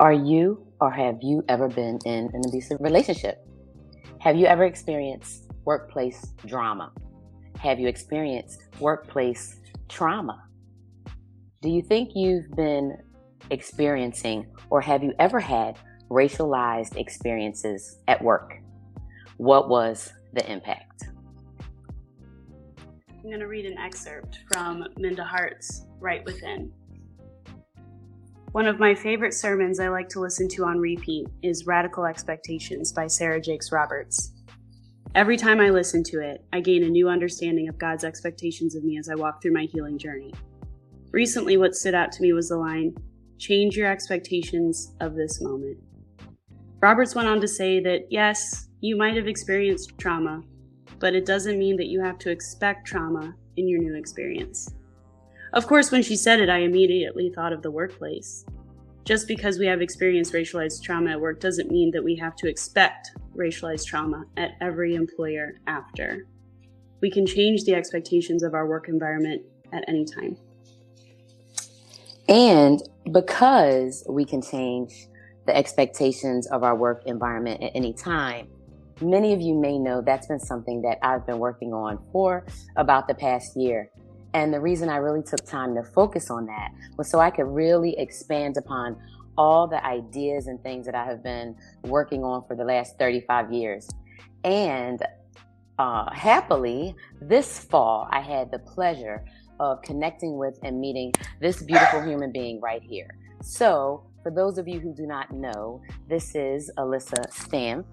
Are you or have you ever been in an abusive relationship? Have you ever experienced workplace drama? Have you experienced workplace trauma? Do you think you've been experiencing or have you ever had racialized experiences at work? What was the impact? I'm going to read an excerpt from Minda Hart's Right Within. One of my favorite sermons I like to listen to on repeat is Radical Expectations by Sarah Jakes Roberts. Every time I listen to it, I gain a new understanding of God's expectations of me as I walk through my healing journey. Recently, what stood out to me was the line, Change your expectations of this moment. Roberts went on to say that yes, you might have experienced trauma, but it doesn't mean that you have to expect trauma in your new experience. Of course, when she said it, I immediately thought of the workplace. Just because we have experienced racialized trauma at work doesn't mean that we have to expect racialized trauma at every employer after. We can change the expectations of our work environment at any time. And because we can change the expectations of our work environment at any time, many of you may know that's been something that I've been working on for about the past year. And the reason I really took time to focus on that was so I could really expand upon all the ideas and things that I have been working on for the last 35 years. And uh, happily, this fall, I had the pleasure of connecting with and meeting this beautiful human being right here. So, for those of you who do not know, this is Elisa Stampf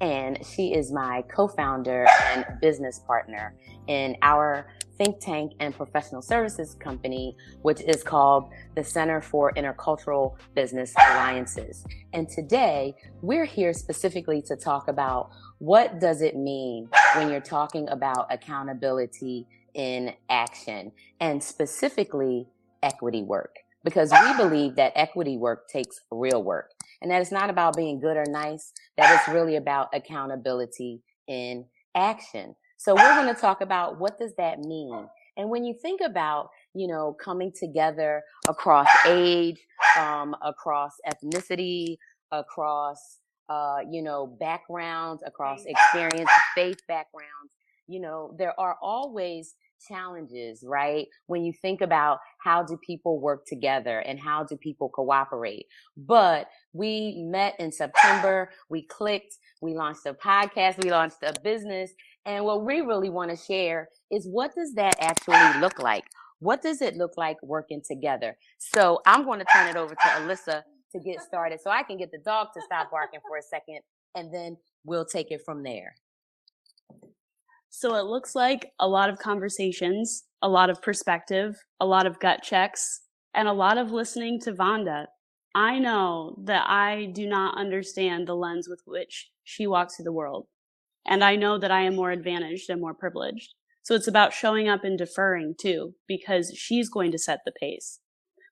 and she is my co-founder and business partner in our think tank and professional services company, which is called the Center for Intercultural Business Alliances. And today we're here specifically to talk about what does it mean when you're talking about accountability in action and specifically equity work because we believe that equity work takes real work and that it's not about being good or nice, that it's really about accountability in action. So we're going to talk about what does that mean? And when you think about, you know, coming together across age, um, across ethnicity, across, uh, you know, backgrounds, across experience, faith backgrounds, you know, there are always challenges, right? When you think about how do people work together and how do people cooperate. But we met in September, we clicked, we launched a podcast, we launched a business. And what we really want to share is what does that actually look like? What does it look like working together? So I'm going to turn it over to Elisa to get started so I can get the dog to stop barking for a second and then we'll take it from there. So it looks like a lot of conversations, a lot of perspective, a lot of gut checks, and a lot of listening to Vonda. I know that I do not understand the lens with which she walks through the world. And I know that I am more advantaged and more privileged. So it's about showing up and deferring too, because she's going to set the pace.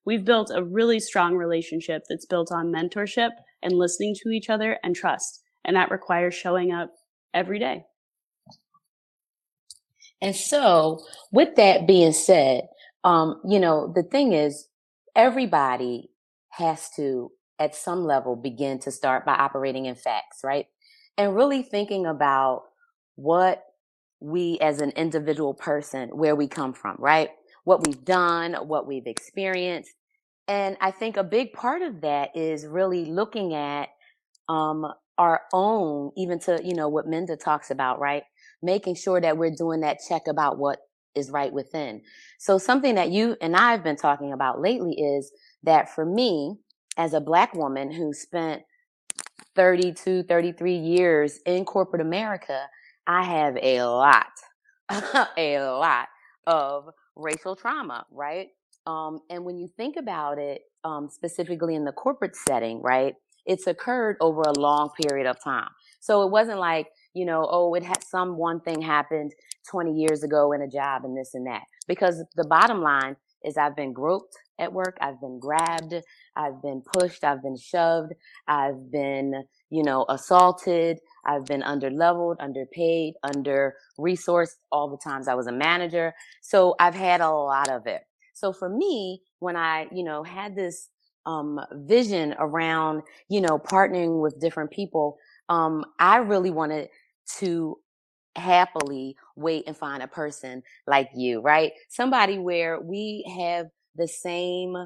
We've built a really strong relationship that's built on mentorship and listening to each other and trust. And that requires showing up every day. And so, with that being said, um, you know, the thing is, everybody has to, at some level, begin to start by operating in facts, right? And really thinking about what we as an individual person, where we come from, right? What we've done, what we've experienced. And I think a big part of that is really looking at um, our own, even to, you know, what Minda talks about, right? making sure that we're doing that check about what is right within. So something that you and I have been talking about lately is that for me, as a black woman who spent 32, 33 years in corporate America, I have a lot, a lot of racial trauma, right? Um, and when you think about it, um, specifically in the corporate setting, right, it's occurred over a long period of time. So it wasn't like you know, oh, it had some one thing happened 20 years ago in a job and this and that. Because the bottom line is I've been groped at work. I've been grabbed. I've been pushed. I've been shoved. I've been, you know, assaulted. I've been under leveled, underpaid, under resourced all the times I was a manager. So I've had a lot of it. So for me, when I, you know, had this um, vision around, you know, partnering with different people, um, I really wanted to happily wait and find a person like you, right? Somebody where we have the same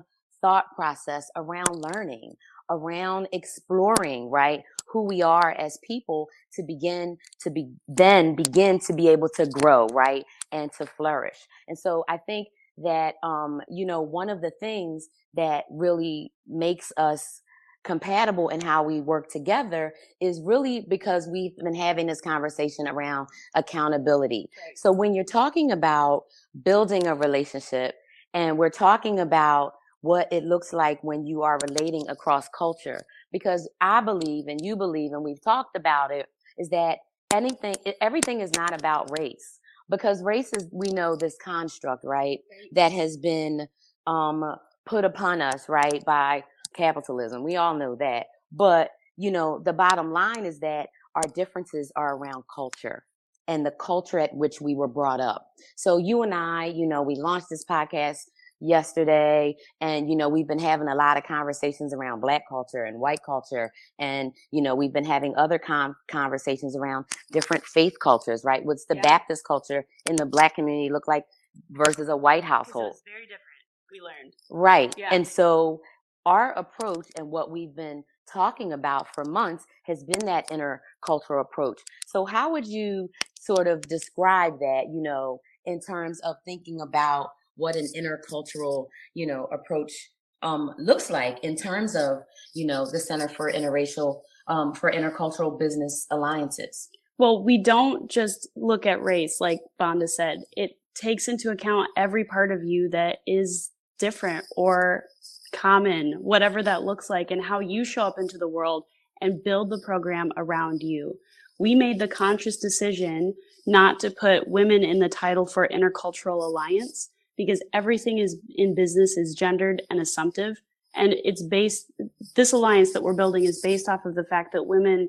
thought process around learning, around exploring, right? Who we are as people to begin to be, then begin to be able to grow, right? And to flourish. And so I think that, um, you know, one of the things that really makes us compatible in how we work together is really because we've been having this conversation around accountability. Right. So when you're talking about building a relationship and we're talking about what it looks like when you are relating across culture, because I believe and you believe, and we've talked about it, is that anything, everything is not about race because race is, we know this construct, right? That has been, um, put upon us, right? By capitalism. We all know that. But, you know, the bottom line is that our differences are around culture and the culture at which we were brought up. So you and I, you know, we launched this podcast yesterday and you know we've been having a lot of conversations around black culture and white culture and you know we've been having other com- conversations around different faith cultures right what's the yeah. baptist culture in the black community look like versus a white household it's very different we learned right yeah. and so our approach and what we've been talking about for months has been that intercultural approach. So how would you sort of describe that, you know, in terms of thinking about what an intercultural, you know, approach um, looks like in terms of, you know, the Center for Interracial, um, for Intercultural Business Alliances? Well, we don't just look at race, like Vonda said. It takes into account every part of you that is different or common, whatever that looks like, and how you show up into the world and build the program around you. We made the conscious decision not to put women in the title for Intercultural Alliance because everything is in business is gendered and assumptive. And it's based, this alliance that we're building is based off of the fact that women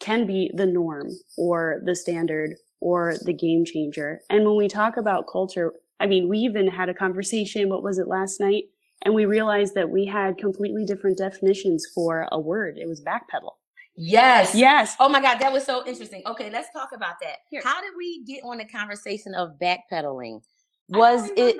can be the norm or the standard or the game changer. And when we talk about culture, I mean, we even had a conversation, what was it last night? And we realized that we had completely different definitions for a word. It was backpedal. Yes. Yes. Oh my God, that was so interesting. Okay, let's talk about that. Here. How did we get on the conversation of backpedaling? Was it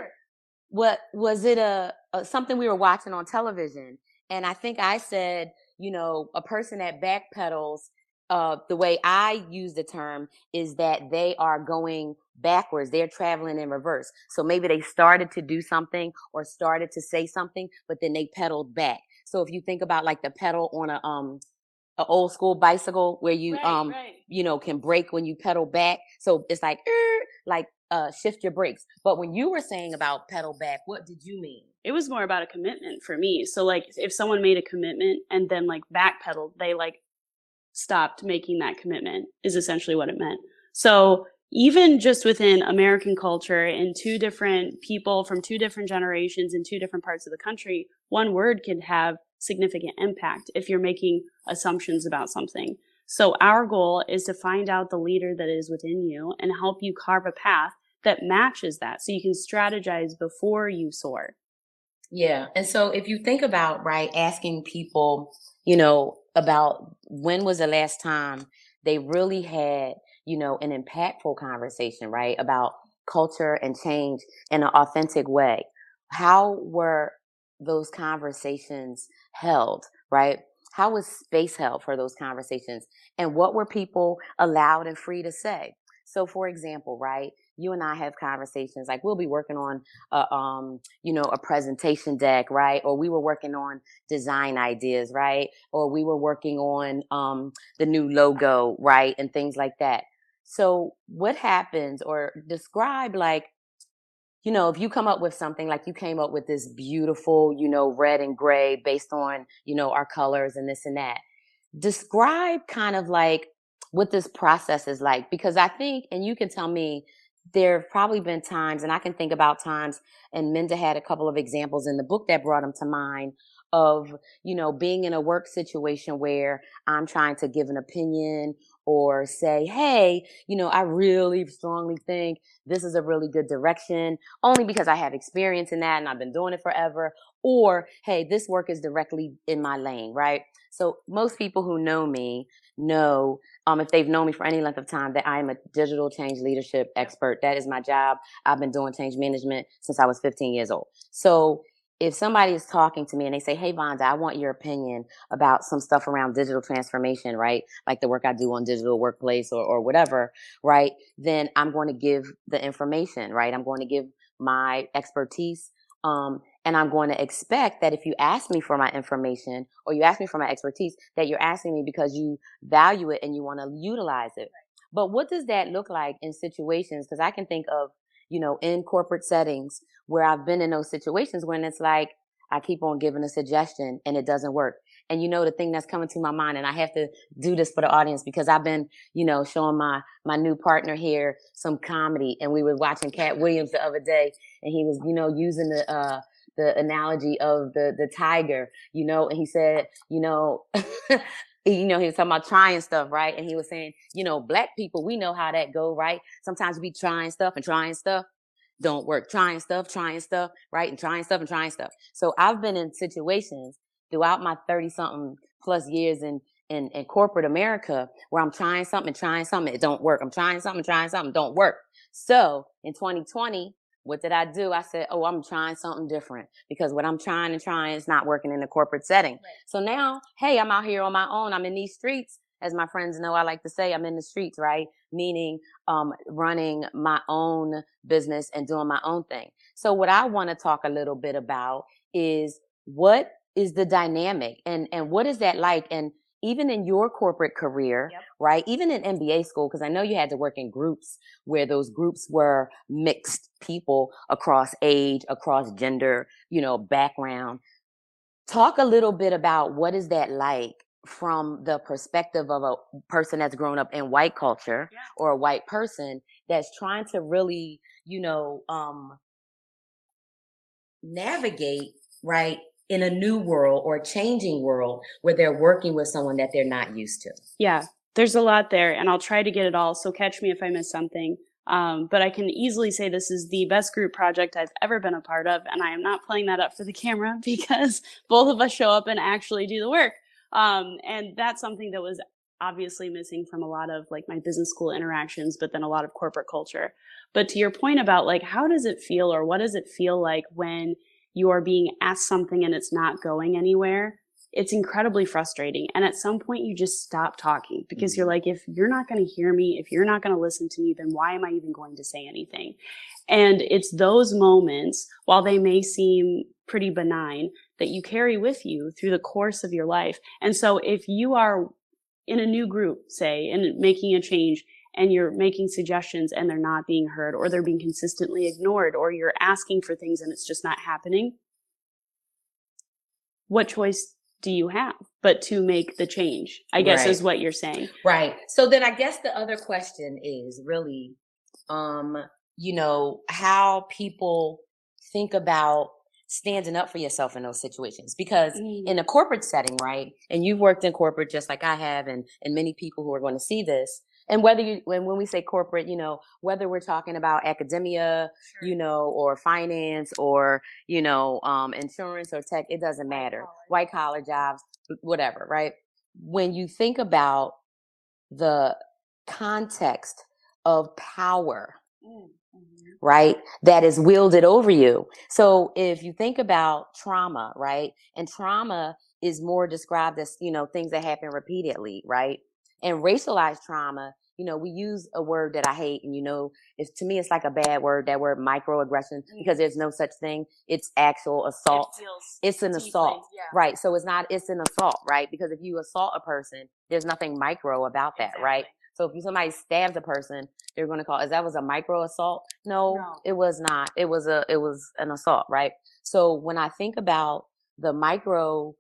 what was it a, a something we were watching on television? And I think I said, you know, a person that backpedals uh, the way I use the term is that they are going backwards. They're traveling in reverse. So maybe they started to do something or started to say something, but then they pedaled back. So if you think about like the pedal on a, um, an old school bicycle where you, right, um, right. you know, can brake when you pedal back. So it's like, er, like, uh, shift your brakes. But when you were saying about pedal back, what did you mean? It was more about a commitment for me. So like if someone made a commitment and then like backpedaled, they like stopped making that commitment is essentially what it meant. So even just within American culture and two different people from two different generations in two different parts of the country, one word can have significant impact if you're making assumptions about something. So our goal is to find out the leader that is within you and help you carve a path that matches that so you can strategize before you soar. Yeah. And so if you think about, right, asking people, you know, about when was the last time they really had, you know, an impactful conversation, right? About culture and change in an authentic way. How were those conversations held, right? How was space held for those conversations? And what were people allowed and free to say? So, for example, right, you and I have conversations like we'll be working on a, um, you know, a presentation deck, right? Or we were working on design ideas, right? Or we were working on um, the new logo, right? And things like that. So what happens or describe like, you know, if you come up with something like you came up with this beautiful, you know, red and gray based on, you know, our colors and this and that. Describe kind of like what this process is like because I think, and you can tell me there have probably been times, and I can think about times, and Minda had a couple of examples in the book that brought them to mind of, you know, being in a work situation where I'm trying to give an opinion or say, Hey, you know, I really strongly think this is a really good direction only because I have experience in that and I've been doing it forever. Or, Hey, this work is directly in my lane, right? So most people who know me know, um, if they've known me for any length of time, that I am a digital change leadership expert. That is my job. I've been doing change management since I was 15 years old. So if somebody is talking to me and they say, Hey, Vonda, I want your opinion about some stuff around digital transformation, right? Like the work I do on digital workplace or, or whatever, right? Then I'm going to give the information, right? I'm going to give my expertise. Um, and I'm going to expect that if you ask me for my information or you ask me for my expertise, that you're asking me because you value it and you want to utilize it. But what does that look like in situations? Because I can think of you know, in corporate settings where I've been in those situations when it's like, I keep on giving a suggestion and it doesn't work. And you know, the thing that's coming to my mind, and I have to do this for the audience because I've been, you know, showing my, my new partner here some comedy and we were watching Katt Williams the other day and he was, you know, using the, uh, the analogy of the, the tiger, you know, and he said, you know, you know, he was talking about trying stuff, right? And he was saying, you know, black people, we know how that go, right? Sometimes we trying stuff and trying stuff don't work. Trying stuff, trying stuff, right? And trying stuff and trying stuff. So I've been in situations throughout my 30 something plus years in, in, in corporate America where I'm trying something, trying something, it don't work. I'm trying something, trying something, don't work. So in 2020, what did I do? I said, Oh, I'm trying something different because what I'm trying and trying is not working in a corporate setting. Right. So now, hey, I'm out here on my own. I'm in these streets. As my friends know, I like to say I'm in the streets, right? Meaning, um, running my own business and doing my own thing. So what I want to talk a little bit about is what is the dynamic and, and what is that like? And even in your corporate career, yep. right? Even in MBA school, because I know you had to work in groups where those groups were mixed people across age, across gender, you know, background. Talk a little bit about what is that like from the perspective of a person that's grown up in white culture yeah. or a white person that's trying to really, you know, um, navigate, right, in a new world or a changing world where they're working with someone that they're not used to. Yeah, there's a lot there, and I'll try to get it all. So catch me if I miss something. Um, but I can easily say this is the best group project I've ever been a part of, and I am not playing that up for the camera because both of us show up and actually do the work. Um, and that's something that was obviously missing from a lot of like my business school interactions, but then a lot of corporate culture. But to your point about like, how does it feel or what does it feel like when you are being asked something and it's not going anywhere, it's incredibly frustrating. And at some point, you just stop talking because you're mm-hmm. like, if you're not going to hear me, if you're not going to listen to me, then why am I even going to say anything? And it's those moments, while they may seem pretty benign, that you carry with you through the course of your life. And so if you are in a new group, say, and making a change, and you're making suggestions and they're not being heard or they're being consistently ignored or you're asking for things and it's just not happening, what choice do you have but to make the change? I guess right. is what you're saying. Right. So then I guess the other question is really, um, you know, how people think about standing up for yourself in those situations because mm. in a corporate setting right and you've worked in corporate just like i have and and many people who are going to see this and whether you when, when we say corporate you know whether we're talking about academia sure. you know or finance or you know um, insurance or tech it doesn't matter. white collar jobs whatever right? When you think about the context of power mm, mm-hmm. right that is wielded over you. So if you think about trauma right and trauma is more described as you know things that happen repeatedly right and racialized trauma, you know, we use a word that I hate, and you know, it's to me, it's like a bad word. That word, microaggression, mm. because there's no such thing. It's actual assault. It it's an assault, yeah. right? So it's not. It's an assault, right? Because if you assault a person, there's nothing micro about that, exactly. right? So if somebody stabs a person, they're going to call. Is that was a micro assault? No, no, it was not. It was a. It was an assault, right? So when I think about the micro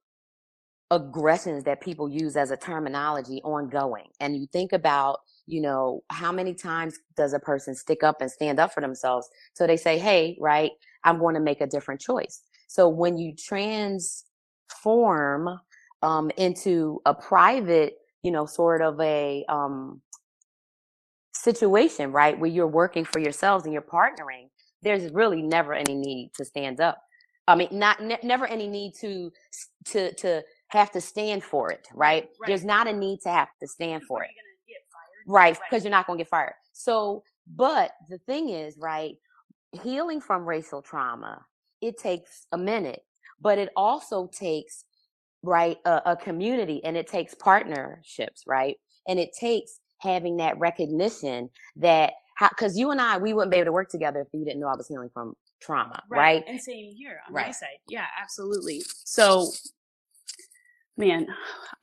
aggressions that people use as a terminology ongoing. And you think about, you know, how many times does a person stick up and stand up for themselves? So they say, Hey, right, I'm going to make a different choice. So when you transform um, into a private you know, sort of a um, situation, right, where you're working for yourselves and you're partnering, there's really never any need to stand up. I mean, not ne- never any need to to to have to stand for it, right? right. There's not a need to have to stand for it, right? Because right. you're not going to get fired. So, but the thing is, right, healing from racial trauma, it takes a minute, but it also takes right a, a community and it takes partnerships, right? And it takes having that recognition that because you and I, we wouldn't be able to work together if you didn't know I was healing from trauma, right? right? And same here on right. my side. Yeah, absolutely. So, man,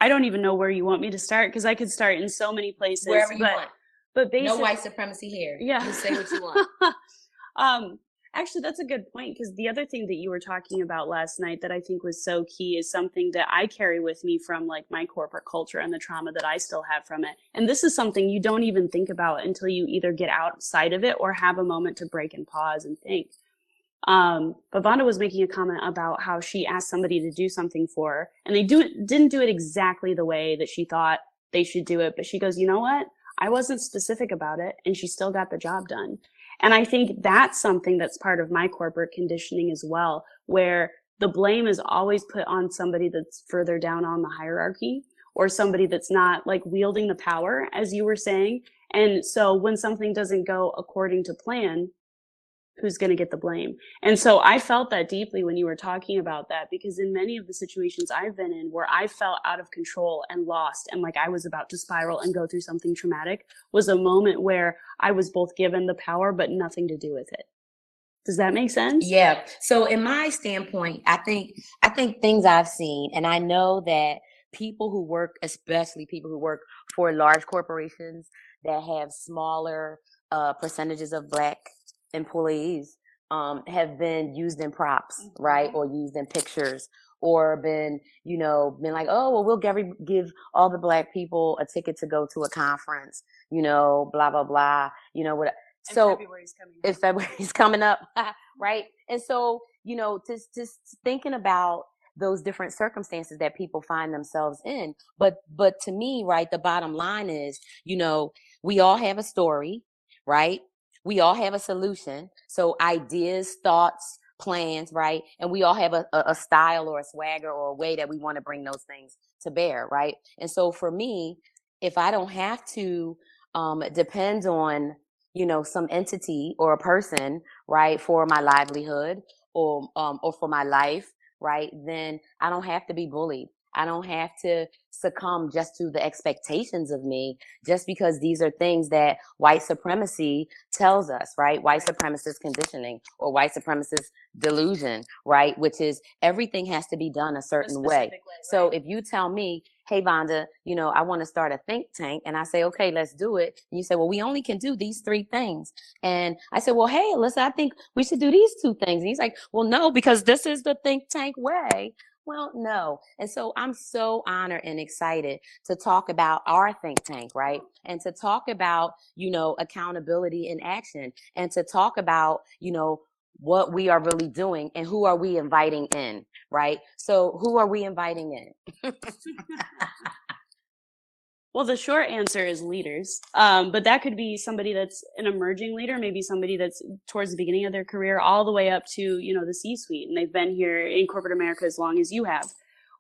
I don't even know where you want me to start because I could start in so many places. Wherever you but, want. But basically, no white supremacy here. Yeah, you say what you want. um, Actually, that's a good point because the other thing that you were talking about last night that I think was so key is something that I carry with me from like my corporate culture and the trauma that I still have from it. And this is something you don't even think about until you either get outside of it or have a moment to break and pause and think. Um, but Vonda was making a comment about how she asked somebody to do something for her and they do it, didn't do it exactly the way that she thought they should do it. But she goes, you know what? I wasn't specific about it and she still got the job done. And I think that's something that's part of my corporate conditioning as well, where the blame is always put on somebody that's further down on the hierarchy or somebody that's not like wielding the power, as you were saying. And so when something doesn't go according to plan, who's going to get the blame. And so I felt that deeply when you were talking about that because in many of the situations I've been in where I felt out of control and lost and like I was about to spiral and go through something traumatic was a moment where I was both given the power but nothing to do with it. Does that make sense? Yeah. So in my standpoint, I think I think things I've seen and I know that people who work especially people who work for large corporations that have smaller uh, percentages of black employees um, have been used in props, mm-hmm. right, or used in pictures, or been, you know, been like, oh, well, we'll give, give all the black people a ticket to go to a conference, you know, blah blah blah, you know what. So February's coming if February's coming up, right? And so, you know, just just thinking about those different circumstances that people find themselves in. But but to me, right, the bottom line is, you know, we all have a story, right? We all have a solution. So ideas, thoughts, plans, right? And we all have a, a, style or a swagger or a way that we want to bring those things to bear, right? And so for me, if I don't have to um, depend on, you know, some entity or a person, right, for my livelihood or um, or for my life, right, then I don't have to be bullied. I don't have to succumb just to the expectations of me, just because these are things that white supremacy tells us, right? White supremacist conditioning or white supremacist delusion, right? Which is everything has to be done a certain a way. way right? So if you tell me, hey, Vonda, you know, I want to start a think tank, and I say, okay, let's do it. And you say, well, we only can do these three things. And I said, well, hey, Elisa, I think we should do these two things. And he's like, well, no, because this is the think tank way. Well, no. And so I'm so honored and excited to talk about our think tank, right? And to talk about, you know, accountability in action and to talk about, you know, what we are really doing and who are we inviting in, right? So who are we inviting in? Well, the short answer is leaders. Um, but that could be somebody that's an emerging leader, maybe somebody that's towards the beginning of their career, all the way up to, you know, the C suite. And they've been here in corporate America as long as you have.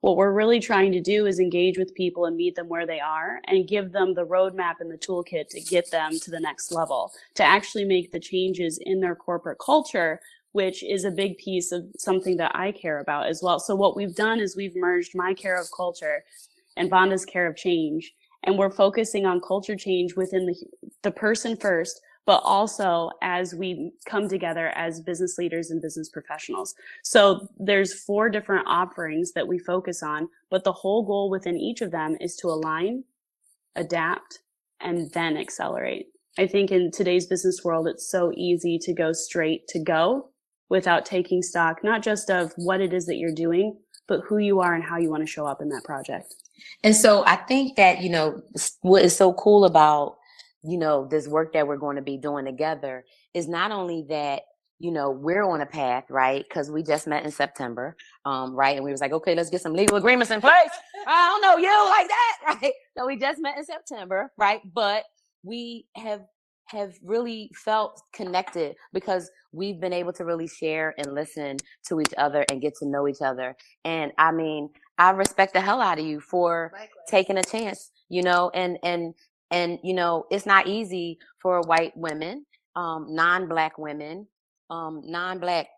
What we're really trying to do is engage with people and meet them where they are and give them the roadmap and the toolkit to get them to the next level, to actually make the changes in their corporate culture, which is a big piece of something that I care about as well. So what we've done is we've merged my care of culture and Vonda's care of change and we're focusing on culture change within the, the person first but also as we come together as business leaders and business professionals. So there's four different offerings that we focus on, but the whole goal within each of them is to align, adapt, and then accelerate. I think in today's business world, it's so easy to go straight to go without taking stock, not just of what it is that you're doing, but who you are and how you want to show up in that project. And so I think that, you know, what is so cool about, you know, this work that we're going to be doing together is not only that you know, we're on a path, right? Because we just met in September, um, right? And we was like, okay, let's get some legal agreements in place. I don't know you like that, right? So we just met in September, right? But we have have really felt connected because we've been able to really share and listen to each other and get to know each other. And I mean, I respect the hell out of you for Likewise. taking a chance, you know, and and and you know, it's not easy for white women, um, non-black women, um, non-black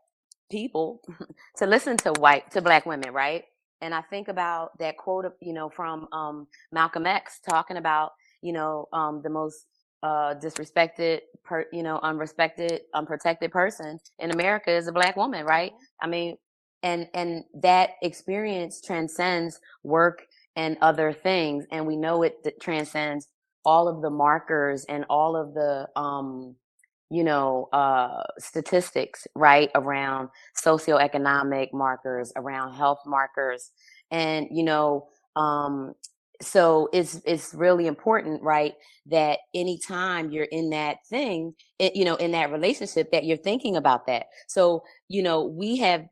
people to listen to white to black women, right? And I think about that quote, you know, from um, Malcolm X talking about, you know, um, the most uh, disrespected, per, you know, unrespected, unprotected person in America is a black woman, right? I mean, and and that experience transcends work and other things, and we know it transcends all of the markers and all of the um, you know, uh, statistics, right, around socioeconomic markers, around health markers, and you know, um, so it's it's really important right that anytime you're in that thing it, you know in that relationship that you're thinking about that. So you know we have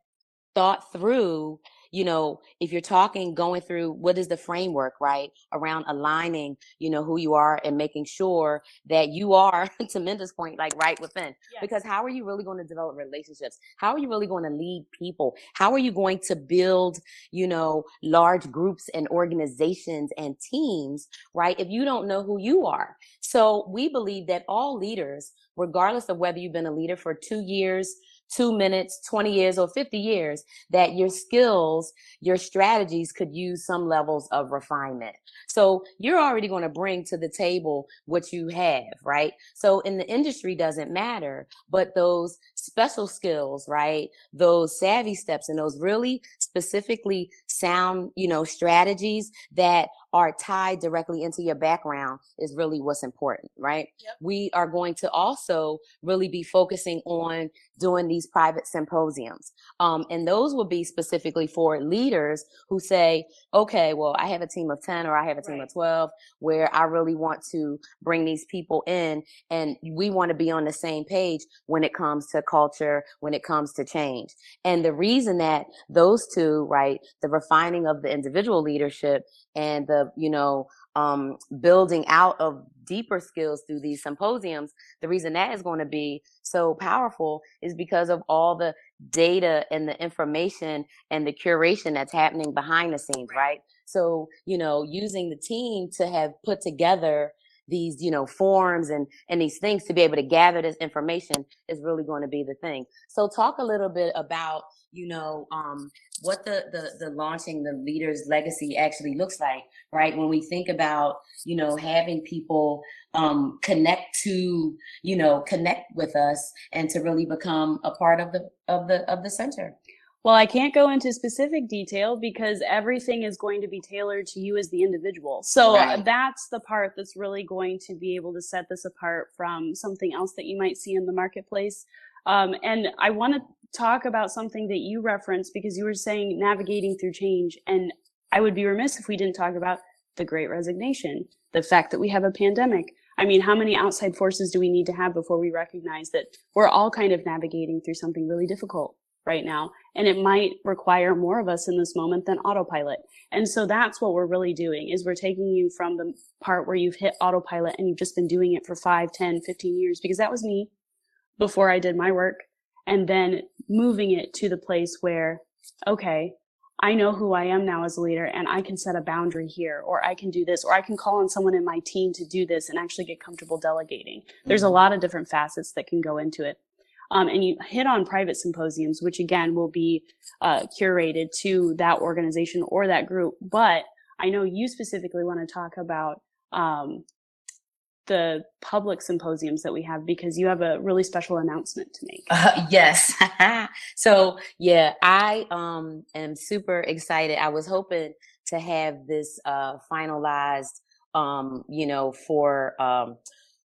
thought through you know, if you're talking, going through what is the framework, right? Around aligning, you know, who you are and making sure that you are, to Minda's point, like right within. Yes. Because how are you really going to develop relationships? How are you really going to lead people? How are you going to build, you know, large groups and organizations and teams, right? If you don't know who you are. So we believe that all leaders, regardless of whether you've been a leader for two years, two minutes, 20 years, or 50 years, that your skills, your strategies could use some levels of refinement. So you're already going to bring to the table what you have, right? So in the industry doesn't matter, but those special skills, right? Those savvy steps and those really specifically sound, you know, strategies that are tied directly into your background is really what's important, right? Yep. We are going to also really be focusing on doing these private symposiums. Um, and those will be specifically for leaders who say, okay, well, I have a team of 10 or I have a team right. of 12 where I really want to bring these people in and we want to be on the same page when it comes to culture, when it comes to change. And the reason that those two, right, the refining of the individual leadership and the, you know, um, building out of deeper skills through these symposiums, the reason that is going to be so powerful is because of all the data and the information and the curation that's happening behind the scenes, right? So, you know, using the team to have put together these, you know, forms and, and these things to be able to gather this information is really going to be the thing. So talk a little bit about, you know, um, what the, the, the launching the leader's legacy actually looks like, right? When we think about, you know, having people, um, connect to, you know, connect with us and to really become a part of the, of the, of the center. Well, I can't go into specific detail because everything is going to be tailored to you as the individual. So uh, right. that's the part that's really going to be able to set this apart from something else that you might see in the marketplace. Um, and I want to talk about something that you referenced because you were saying navigating through change. And I would be remiss if we didn't talk about the great resignation, the fact that we have a pandemic. I mean, how many outside forces do we need to have before we recognize that we're all kind of navigating through something really difficult? right now. And it might require more of us in this moment than autopilot. And so that's what we're really doing is we're taking you from the part where you've hit autopilot and you've just been doing it for 5, 10, 15 years, because that was me before I did my work. And then moving it to the place where, okay, I know who I am now as a leader and I can set a boundary here, or I can do this, or I can call on someone in my team to do this and actually get comfortable delegating. There's a mm-hmm. lot of different facets that can go into it. Um, and you hit on private symposiums, which again will be uh, curated to that organization or that group. But I know you specifically want to talk about um, the public symposiums that we have because you have a really special announcement to make. Uh, yes. so yeah, I um, am super excited. I was hoping to have this uh, finalized, um, you know, for um,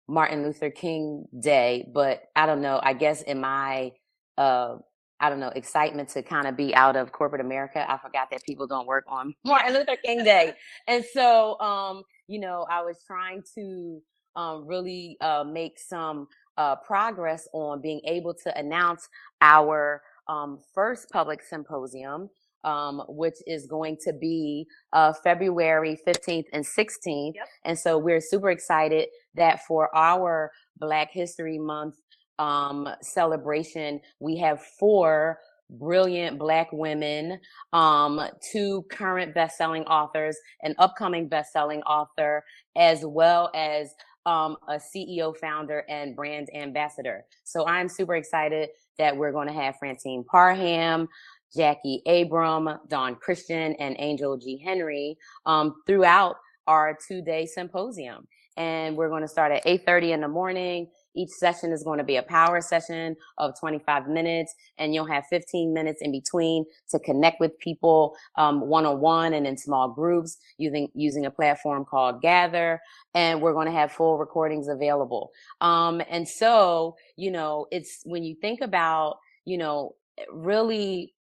Martin Luther King Day, but I don't know. I guess in my, uh, I don't know, excitement to kind of be out of corporate America, I forgot that people don't work on Martin Luther King Day. and so, um, you know, I was trying to um, really uh, make some uh, progress on being able to announce our um, first public symposium, um, which is going to be uh, February 15th and 16th. Yep. And so we're super excited that for our Black History Month um, celebration, we have four brilliant black women, um, two current best-selling authors, an upcoming best-selling author, as well as um, a CEO, founder, and brand ambassador. So I'm super excited that we're going to have Francine Parham, Jackie Abram, Don Christian, and Angel G. Henry um, throughout our two-day symposium. And we're going to start at 8.30 in the morning each session is going to be a power session of 25 minutes, and you'll have 15 minutes in between to connect with people one on one and in small groups using using a platform called Gather. And we're going to have full recordings available. Um, and so, you know, it's when you think about, you know, really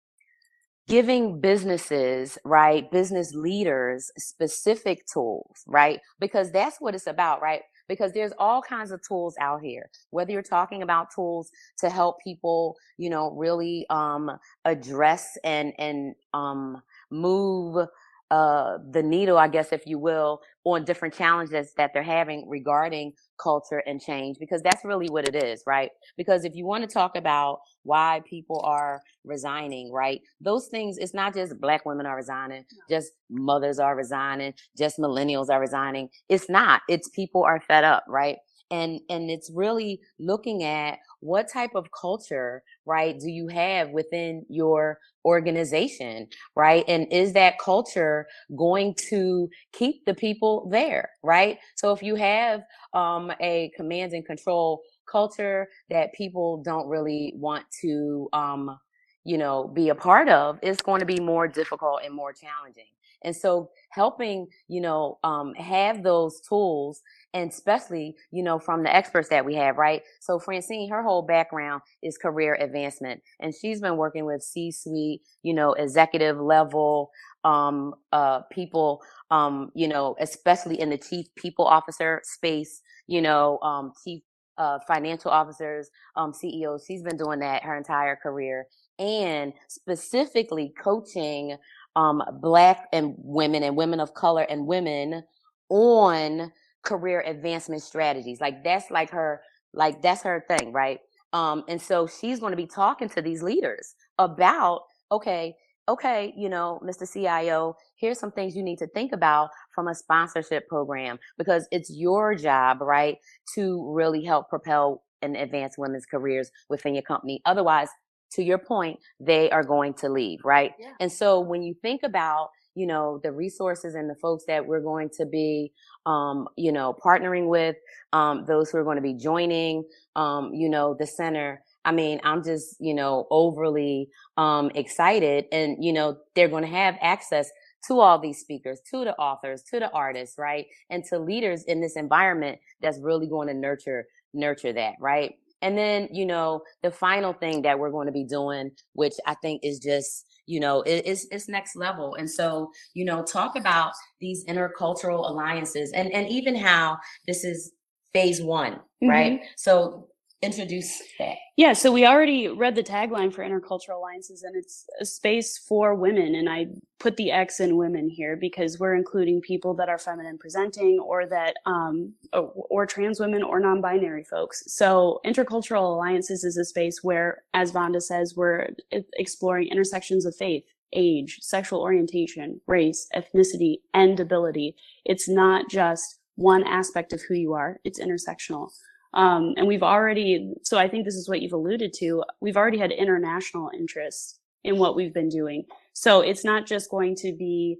giving businesses, right, business leaders specific tools, right? Because that's what it's about, right? Because there's all kinds of tools out here. Whether you're talking about tools to help people, you know, really um, address and and um, move uh, the needle, I guess, if you will, on different challenges that they're having regarding culture and change, because that's really what it is, right? Because if you want to talk about why people are resigning, right? Those things, it's not just black women are resigning, just mothers are resigning, just millennials are resigning. It's not. It's people are fed up, right? and and it's really looking at what type of culture right do you have within your organization right? And is that culture going to keep the people there right? So if you have um, a command and control culture that people don't really want to um, you know be a part of it's going to be more difficult and more challenging and so helping, you know, um, have those tools and especially, you know, from the experts that we have, right? So Francine, her whole background is career advancement and she's been working with C-suite, you know, executive level, um, uh, people, um, you know, especially in the chief people officer space, you know, um, chief uh, financial officers, um, CEOs. She's been doing that her entire career and specifically coaching um, black and women and women of color and women on career advancement strategies. Like that's like her, like that's her thing, right? Um, and so she's going to be talking to these leaders about, okay, okay, you know, Mr. CIO, here's some things you need to think about from a sponsorship program because it's your job, right, to really help propel and advance women's careers within your company. Otherwise, to your point, they are going to leave, right? Yeah. And so when you think about, you know, the resources and the folks that we're going to be, um, you know, partnering with, um, those who are going to be joining, um, you know, the center. I mean, I'm just, you know, overly, um, excited and, you know, they're going to have access to all these speakers, to the authors, to the artists, right? And to leaders in this environment that's really going to nurture, nurture that, right? And then, you know, the final thing that we're going to be doing, which I think is just, you know, it, it's, it's next level. And so, you know, talk about these intercultural alliances and, and even how this is phase one, mm-hmm. right? So introduce that? Yeah, so we already read the tagline for Intercultural Alliances, and it's a space for women. And I put the X in women here because we're including people that are feminine presenting, or that, um, or, or trans women, or non-binary folks. So Intercultural Alliances is a space where, as Vonda says, we're exploring intersections of faith, age, sexual orientation, race, ethnicity, and ability. It's not just one aspect of who you are; it's intersectional. Um, and we've already, so I think this is what you've alluded to. We've already had international interest in what we've been doing. So it's not just going to be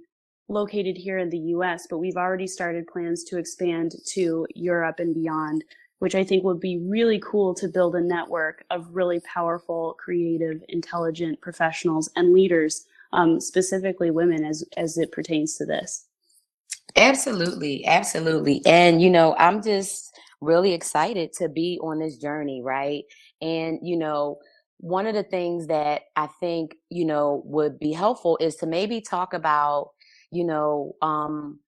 located here in the US, but we've already started plans to expand to Europe and beyond, which I think would be really cool to build a network of really powerful, creative, intelligent professionals and leaders, um, specifically women as, as it pertains to this. Absolutely. Absolutely. And, you know, I'm just, really excited to be on this journey, right? And, you know, one of the things that I think, you know, would be helpful is to maybe talk about, you know, um,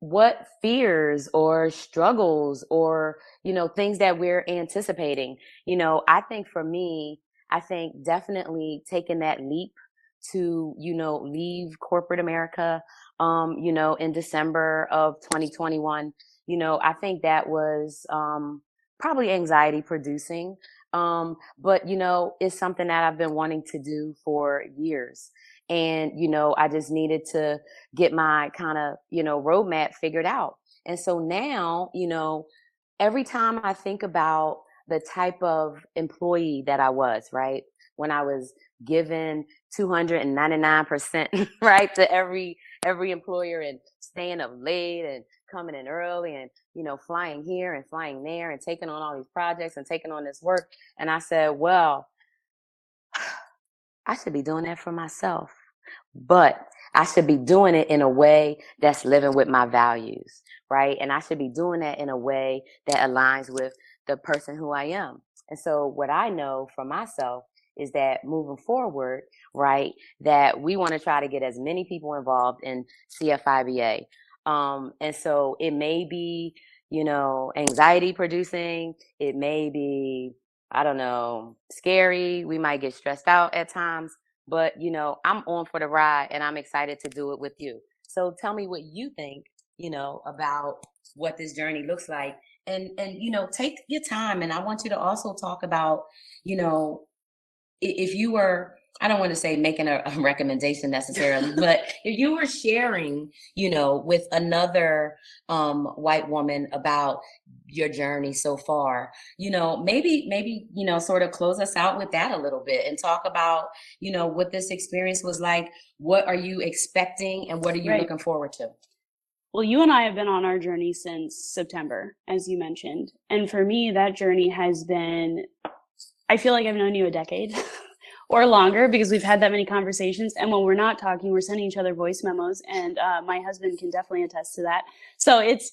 what fears or struggles or, you know, things that we're anticipating. You know, I think for me, I think definitely taking that leap to, you know, leave corporate America, um, you know, in December of 2021, you know, I think that was, um, probably anxiety producing. Um, but you know, it's something that I've been wanting to do for years. And, you know, I just needed to get my kind of, you know, roadmap figured out. And so now, you know, every time I think about the type of employee that I was, right? When I was given 299% right to every every employer and staying up late and coming in early and you know flying here and flying there and taking on all these projects and taking on this work. And I said well I should be doing that for myself but I should be doing it in a way that's living with my values right? And I should be doing that in a way that aligns with the person who I am. And so what I know for myself is that moving forward, right, that we want to try to get as many people involved in CFIBA. Um, and so it may be, you know, anxiety producing. It may be, I don't know, scary. We might get stressed out at times, but you know, I'm on for the ride and I'm excited to do it with you. So tell me what you think, you know, about what this journey looks like and and you know take your time and i want you to also talk about you know if you were I don't want to say making a, a recommendation necessarily, but if you were sharing, you know, with another um, white woman about your journey so far, you know, maybe, maybe, you know, sort of close us out with that a little bit and talk about, you know, what this experience was like. What are you expecting and what are you right. looking forward to? Well, you and I have been on our journey since September, as you mentioned. And for me, that journey has been I feel like I've known you a decade or longer because we've had that many conversations. And when we're not talking, we're sending each other voice memos. And uh, my husband can definitely attest to that. So it's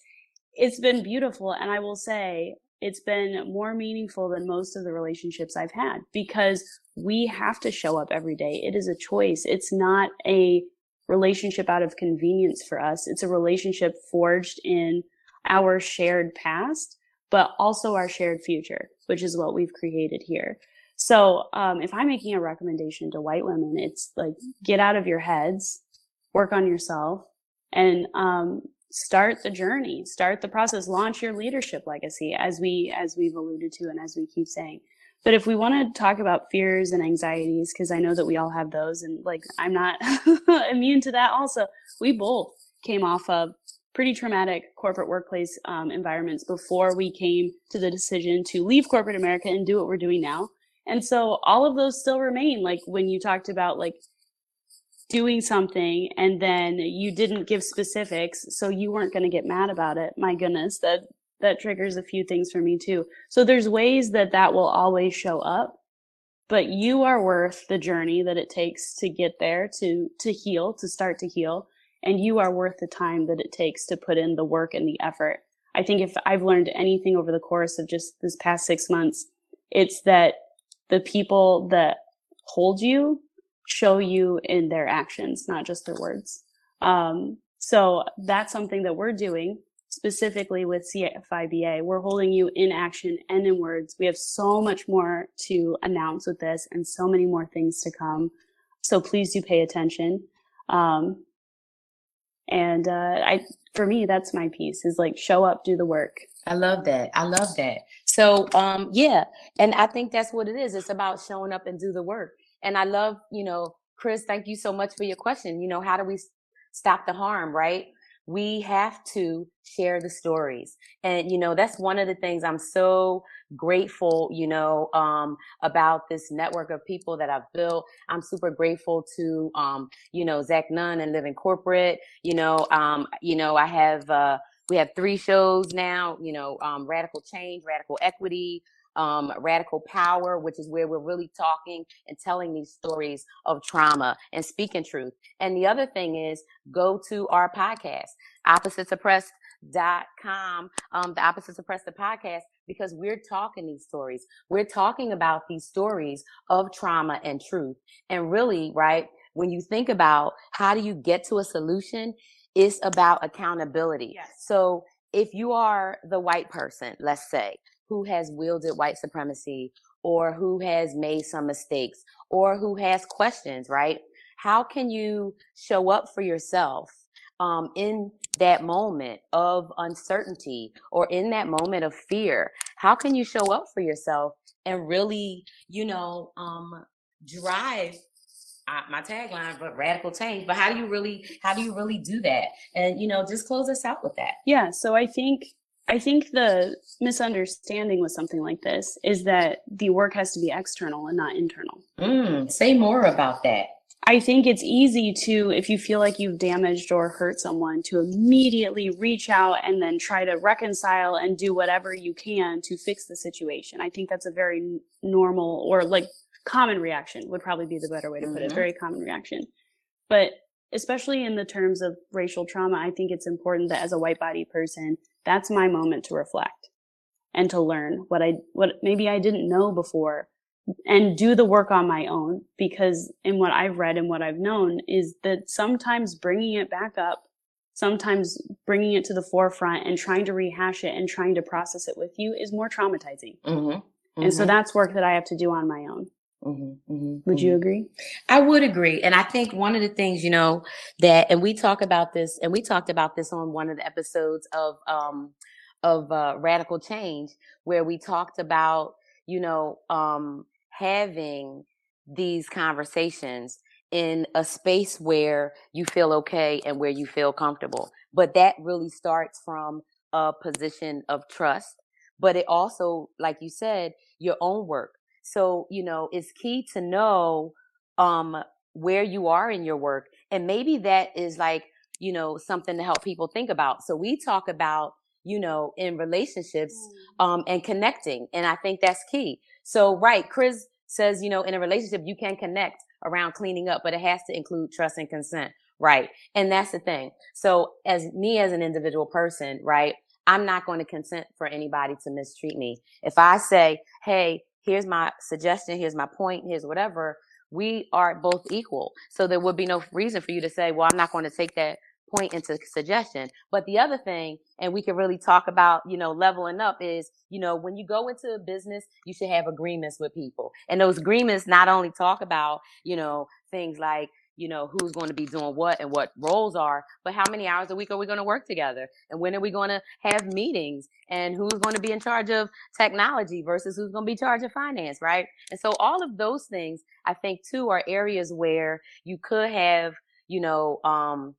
it's been beautiful. And I will say it's been more meaningful than most of the relationships I've had because we have to show up every day. It is a choice. It's not a relationship out of convenience for us. It's a relationship forged in our shared past but also our shared future, which is what we've created here. So, um, if I'm making a recommendation to white women, it's like get out of your heads, work on yourself, and um, start the journey, start the process, launch your leadership legacy, as we as we've alluded to and as we keep saying. But if we want to talk about fears and anxieties, because I know that we all have those, and like I'm not immune to that. Also, we both came off of pretty traumatic corporate workplace um, environments before we came to the decision to leave corporate America and do what we're doing now. And so all of those still remain. Like when you talked about like doing something and then you didn't give specifics, so you weren't going to get mad about it. My goodness, that that triggers a few things for me too. So there's ways that that will always show up, but you are worth the journey that it takes to get there to to heal, to start to heal and you are worth the time that it takes to put in the work and the effort. I think if I've learned anything over the course of just this past six months, it's that the people that hold you show you in their actions, not just their words. Um, so that's something that we're doing specifically with CFIBA. We're holding you in action and in words. We have so much more to announce with this and so many more things to come. So please do pay attention. Um, and uh, I, for me, that's my piece is like show up, do the work. I love that. I love that. So, um, yeah, and I think that's what it is. It's about showing up and do the work. And I love, you know, Chris, thank you so much for your question. You know, how do we stop the harm, right? We have to share the stories. And, you know, that's one of the things I'm so grateful, you know, um, about this network of people that I've built. I'm super grateful to, um, you know, Zach Nunn and Living Corporate. You know, um, you know, I have, uh, we have three shows now, you know, um, Radical Change, Radical Equity, um, Radical Power, which is where we're really talking and telling these stories of trauma and speaking truth. And the other thing is go to our podcast, oppositesoppressed.com, um, the Opposites Oppressed the podcast, because we're talking these stories. We're talking about these stories of trauma and truth. And really, right, when you think about how do you get to a solution, it's about accountability. Yes. So if you are the white person, let's say, who has wielded white supremacy or who has made some mistakes or who has questions, right? How can you show up for yourself um, in that moment of uncertainty or in that moment of fear? How can you show up for yourself and really, you know, um, drive uh, my tagline, but radical change. But how do you really, how do you really do that? And you know, just close us out with that. Yeah. So I think I think the misunderstanding with something like this is that the work has to be external and not internal. Mm, say more about that. I think it's easy to, if you feel like you've damaged or hurt someone, to immediately reach out and then try to reconcile and do whatever you can to fix the situation. I think that's a very normal or like common reaction would probably be the better way to put mm-hmm. it. Very common reaction. But especially in the terms of racial trauma, I think it's important that as a white body person, that's my moment to reflect and to learn what I, what maybe I didn't know before and do the work on my own because in what I've read and what I've known is that sometimes bringing it back up, sometimes bringing it to the forefront and trying to rehash it and trying to process it with you is more traumatizing. Mm-hmm. Mm-hmm. And so mm-hmm. that's work that I have to do on my own. Mm-hmm, mm-hmm, would you mm-hmm. agree? I would agree. And I think one of the things, you know, that, and we talk about this, and we talked about this on one of the episodes of, um, of, uh, radical change, where we talked about, you know, um, having these conversations in a space where you feel okay and where you feel comfortable. But that really starts from a position of trust. But it also, like you said, your own work. So, you know, it's key to know um where you are in your work. And maybe that is like, you know, something to help people think about. So we talk about, you know, in relationships mm. um and connecting. And I think that's key. So, right, Chris says, you know, in a relationship, you can connect around cleaning up, but it has to include trust and consent. Right. And that's the thing. So as me as an individual person, right, I'm not going to consent for anybody to mistreat me. If I say, Hey, here's my suggestion. Here's my point. Here's whatever. We are both equal. So there would be no reason for you to say, well, I'm not going to take that point into suggestion. But the other thing, and we can really talk about, you know, leveling up is, you know, when you go into a business, you should have agreements with people. And those agreements not only talk about, you know, things like, you know, who's going to be doing what and what roles are, but how many hours a week are we going to work together? And when are we going to have meetings? And who's going to be in charge of technology versus who's going to be in charge of finance, right? And so all of those things, I think too, are areas where you could have, you know, um,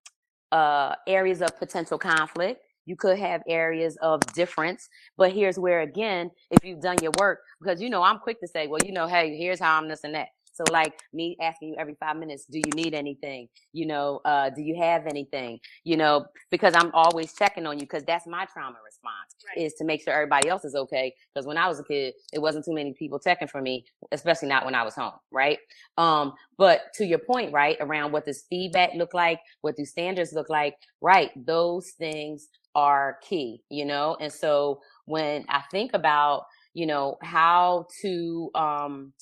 uh, areas of potential conflict. You could have areas of difference, but here's where again, if you've done your work, because you know, I'm quick to say, well, you know, hey, here's how I'm this and that. So like me asking you every five minutes, do you need anything? You know, uh, do you have anything? You know, because I'm always checking on you because that's my trauma response right. is to make sure everybody else is okay. Because when I was a kid, it wasn't too many people checking for me, especially not when I was home. Right. Um, but to your point, right, around what does feedback look like? What do standards look like? Right. Those things are key, you know? And so when I think about, you know, how to, um,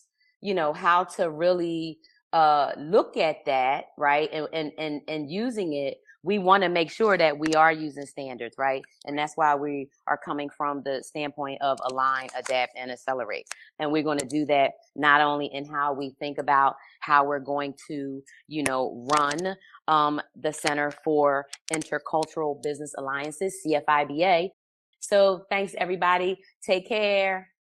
you know, how to really uh, look at that, right? And, and, and, and using it, we want to make sure that we are using standards, right? And that's why we are coming from the standpoint of align, adapt, and accelerate. And we're going to do that not only in how we think about how we're going to, you know, run um, the Center for Intercultural Business Alliances, CFIBA. So thanks, everybody. Take care.